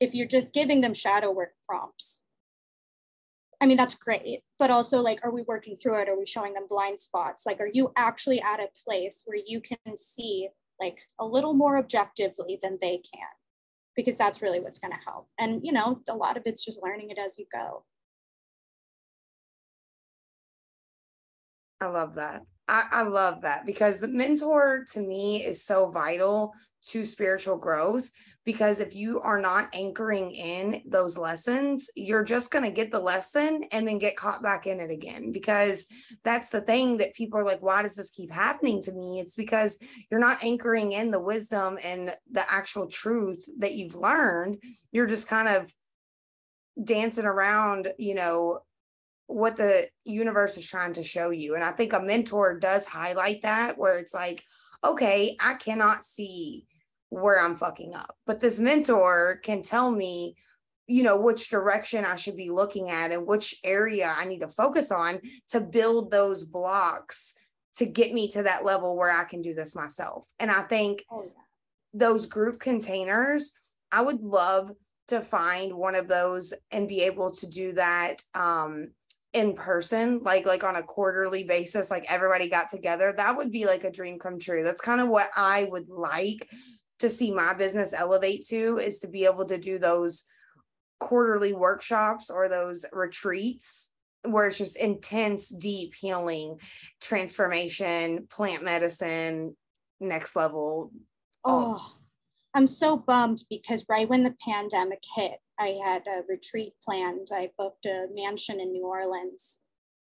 If you're just giving them shadow work prompts, I mean, that's great. But also, like, are we working through it? Are we showing them blind spots? Like, are you actually at a place where you can see like a little more objectively than they can? Because that's really what's going to help. And, you know, a lot of it's just learning it as you go. I love that. I, I love that because the mentor to me is so vital to spiritual growth because if you are not anchoring in those lessons you're just going to get the lesson and then get caught back in it again because that's the thing that people are like why does this keep happening to me? It's because you're not anchoring in the wisdom and the actual truth that you've learned. You're just kind of dancing around you know what the universe is trying to show you. And I think a mentor does highlight that where it's like, okay, I cannot see where I'm fucking up, but this mentor can tell me, you know, which direction I should be looking at and which area I need to focus on to build those blocks to get me to that level where I can do this myself. And I think oh, yeah. those group containers, I would love to find one of those and be able to do that um, in person like like on a quarterly basis like everybody got together that would be like a dream come true. That's kind of what i would like to see my business elevate to is to be able to do those quarterly workshops or those retreats where it's just intense deep healing transformation plant medicine next level oh i'm so bummed because right when the pandemic hit I had a retreat planned. I booked a mansion in New Orleans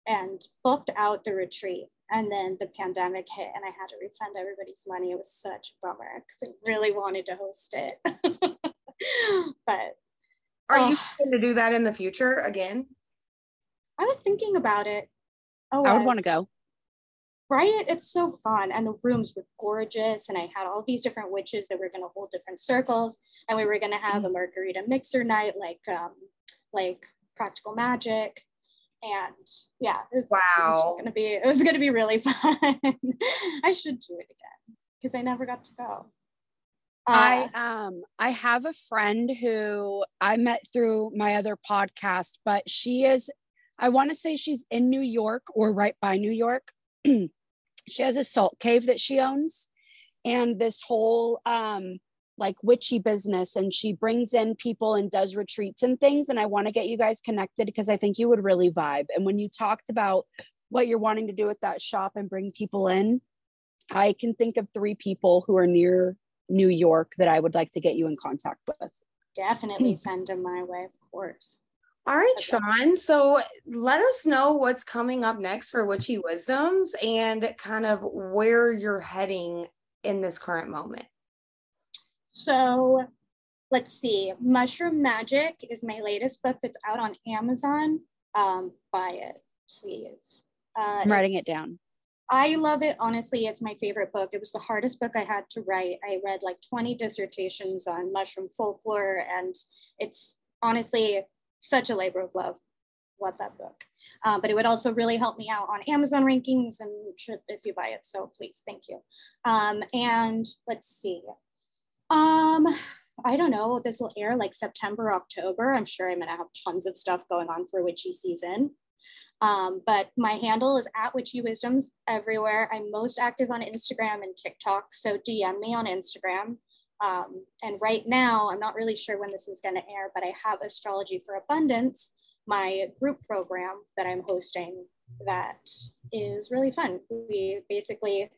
and booked out the retreat. And then the pandemic hit and I had to refund everybody's money. It was such a bummer because I really wanted to host it. but are oh, you going to do that in the future again? I was thinking about it. Oh, I would want to go right? It's so fun. And the rooms were gorgeous. And I had all these different witches that were going to hold different circles. And we were going to have a margarita mixer night, like, um, like practical magic. And yeah, it's, wow. it was going to be, it was going to be really fun. I should do it again because I never got to go. Uh, I um I have a friend who I met through my other podcast, but she is I want to say she's in New York or right by New York. she has a salt cave that she owns and this whole um like witchy business. And she brings in people and does retreats and things. And i want to get you guys connected because i think you would really vibe. And when you talked about what you're wanting to do with that shop and bring people in i can think of three people who are near new york that i would like to get you in contact with. Definitely send them my way of course all right, Shawn. So let us know what's coming up next for Witchy Wisdoms and kind of where you're heading in this current moment. So let's see. Mushroom Magic is my latest book that's out on Amazon. Um, buy it, please. Uh, I'm writing it down. I love it. Honestly, it's my favorite book. It was the hardest book I had to write. I read like 20 dissertations on mushroom folklore, and it's honestly such a labor of love. Love that book. Um, but it would also really help me out on Amazon rankings and if you buy it. So please, thank you. Um, and let's see. Um, I don't know. This will air like September, October. I'm sure I'm to have tons of stuff going on for witchy season. Um, but my handle is at witchy wisdoms everywhere. I'm most active on Instagram and TikTok. So DM me on Instagram. Um, and right now, I'm not really sure when this is going to air, but I have Astrology for Abundance, my group program that I'm hosting that is really fun. We basically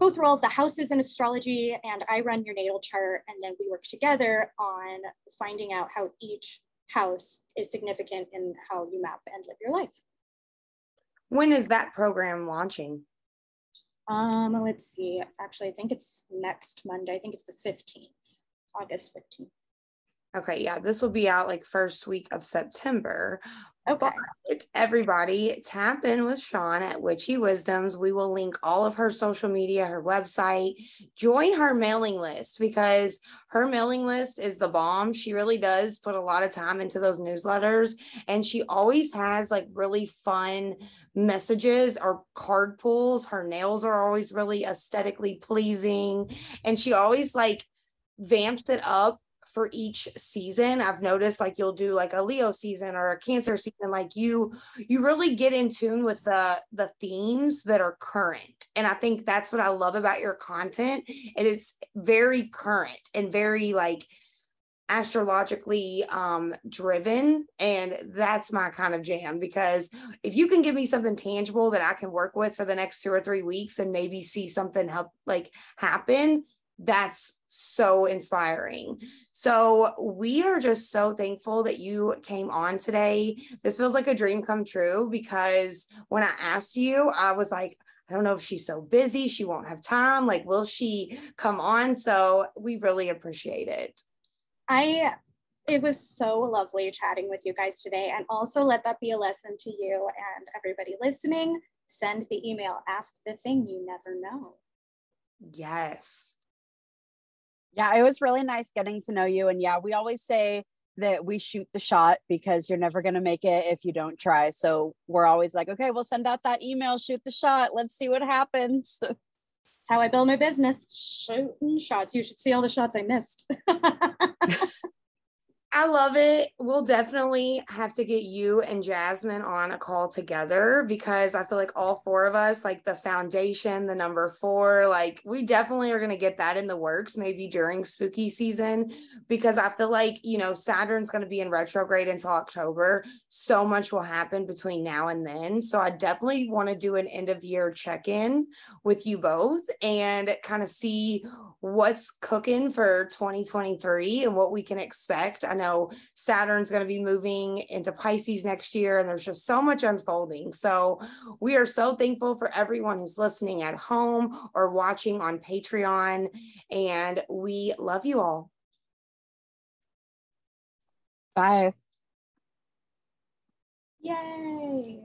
go through all of the houses in astrology, and I run your natal chart, and then we work together on finding out how each house is significant in how you map and live your life. When is that program launching? Um, let's see. Actually, I think it's next Monday. I think it's the 15th, August 15th. Okay, yeah, this will be out like first week of September. Okay. But everybody tap in with Shawn at Witchy Wisdoms. We will link all of her social media, her website. Join her mailing list because her mailing list is the bomb. She really does put a lot of time into those newsletters and she always has like really fun messages or card pulls. Her nails are always really aesthetically pleasing and she always like vamps it up for each season. I've noticed like you'll do like a leo season or a cancer season like you you really get in tune with the the themes that are current. And i think that's what i love about your content and it's very current and very like astrologically um driven and that's my kind of jam because if you can give me something tangible that I can work with for the next 2 or 3 weeks and maybe see something help like happen that's so inspiring. So, we are just so thankful that you came on today. This feels like a dream come true because when I asked you, I was like, I don't know if she's so busy, she won't have time. Like, will she come on? So, we really appreciate it. I it was so lovely chatting with you guys today. And also let that be a lesson to you and everybody listening. Send the email, ask the thing you never know. Yes. Yeah, it was really nice getting to know you. And yeah, we always say that we shoot the shot because you're never going to make it if you don't try. So we're always like, okay, we'll send out that email, shoot the shot. Let's see what happens. That's how I build my business. Shooting shots. You should see all the shots I missed. I love it. We'll definitely have to get you and Jasmine on a call together because I feel like all four of us, like the foundation, the number four, like we definitely are going to get that in the works maybe during spooky season because I feel like, you know, Saturn's going to be in retrograde until October. So much will happen between now and then. So I definitely want to do an end of year check in with you both and kind of see what's cooking for 2023 and what we can expect. I know Saturn's going to be moving into Pisces next year, and there's just so much unfolding. So, we are so thankful for everyone who's listening at home or watching on Patreon. And we love you all. Bye. Yay.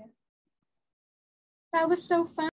That was so fun.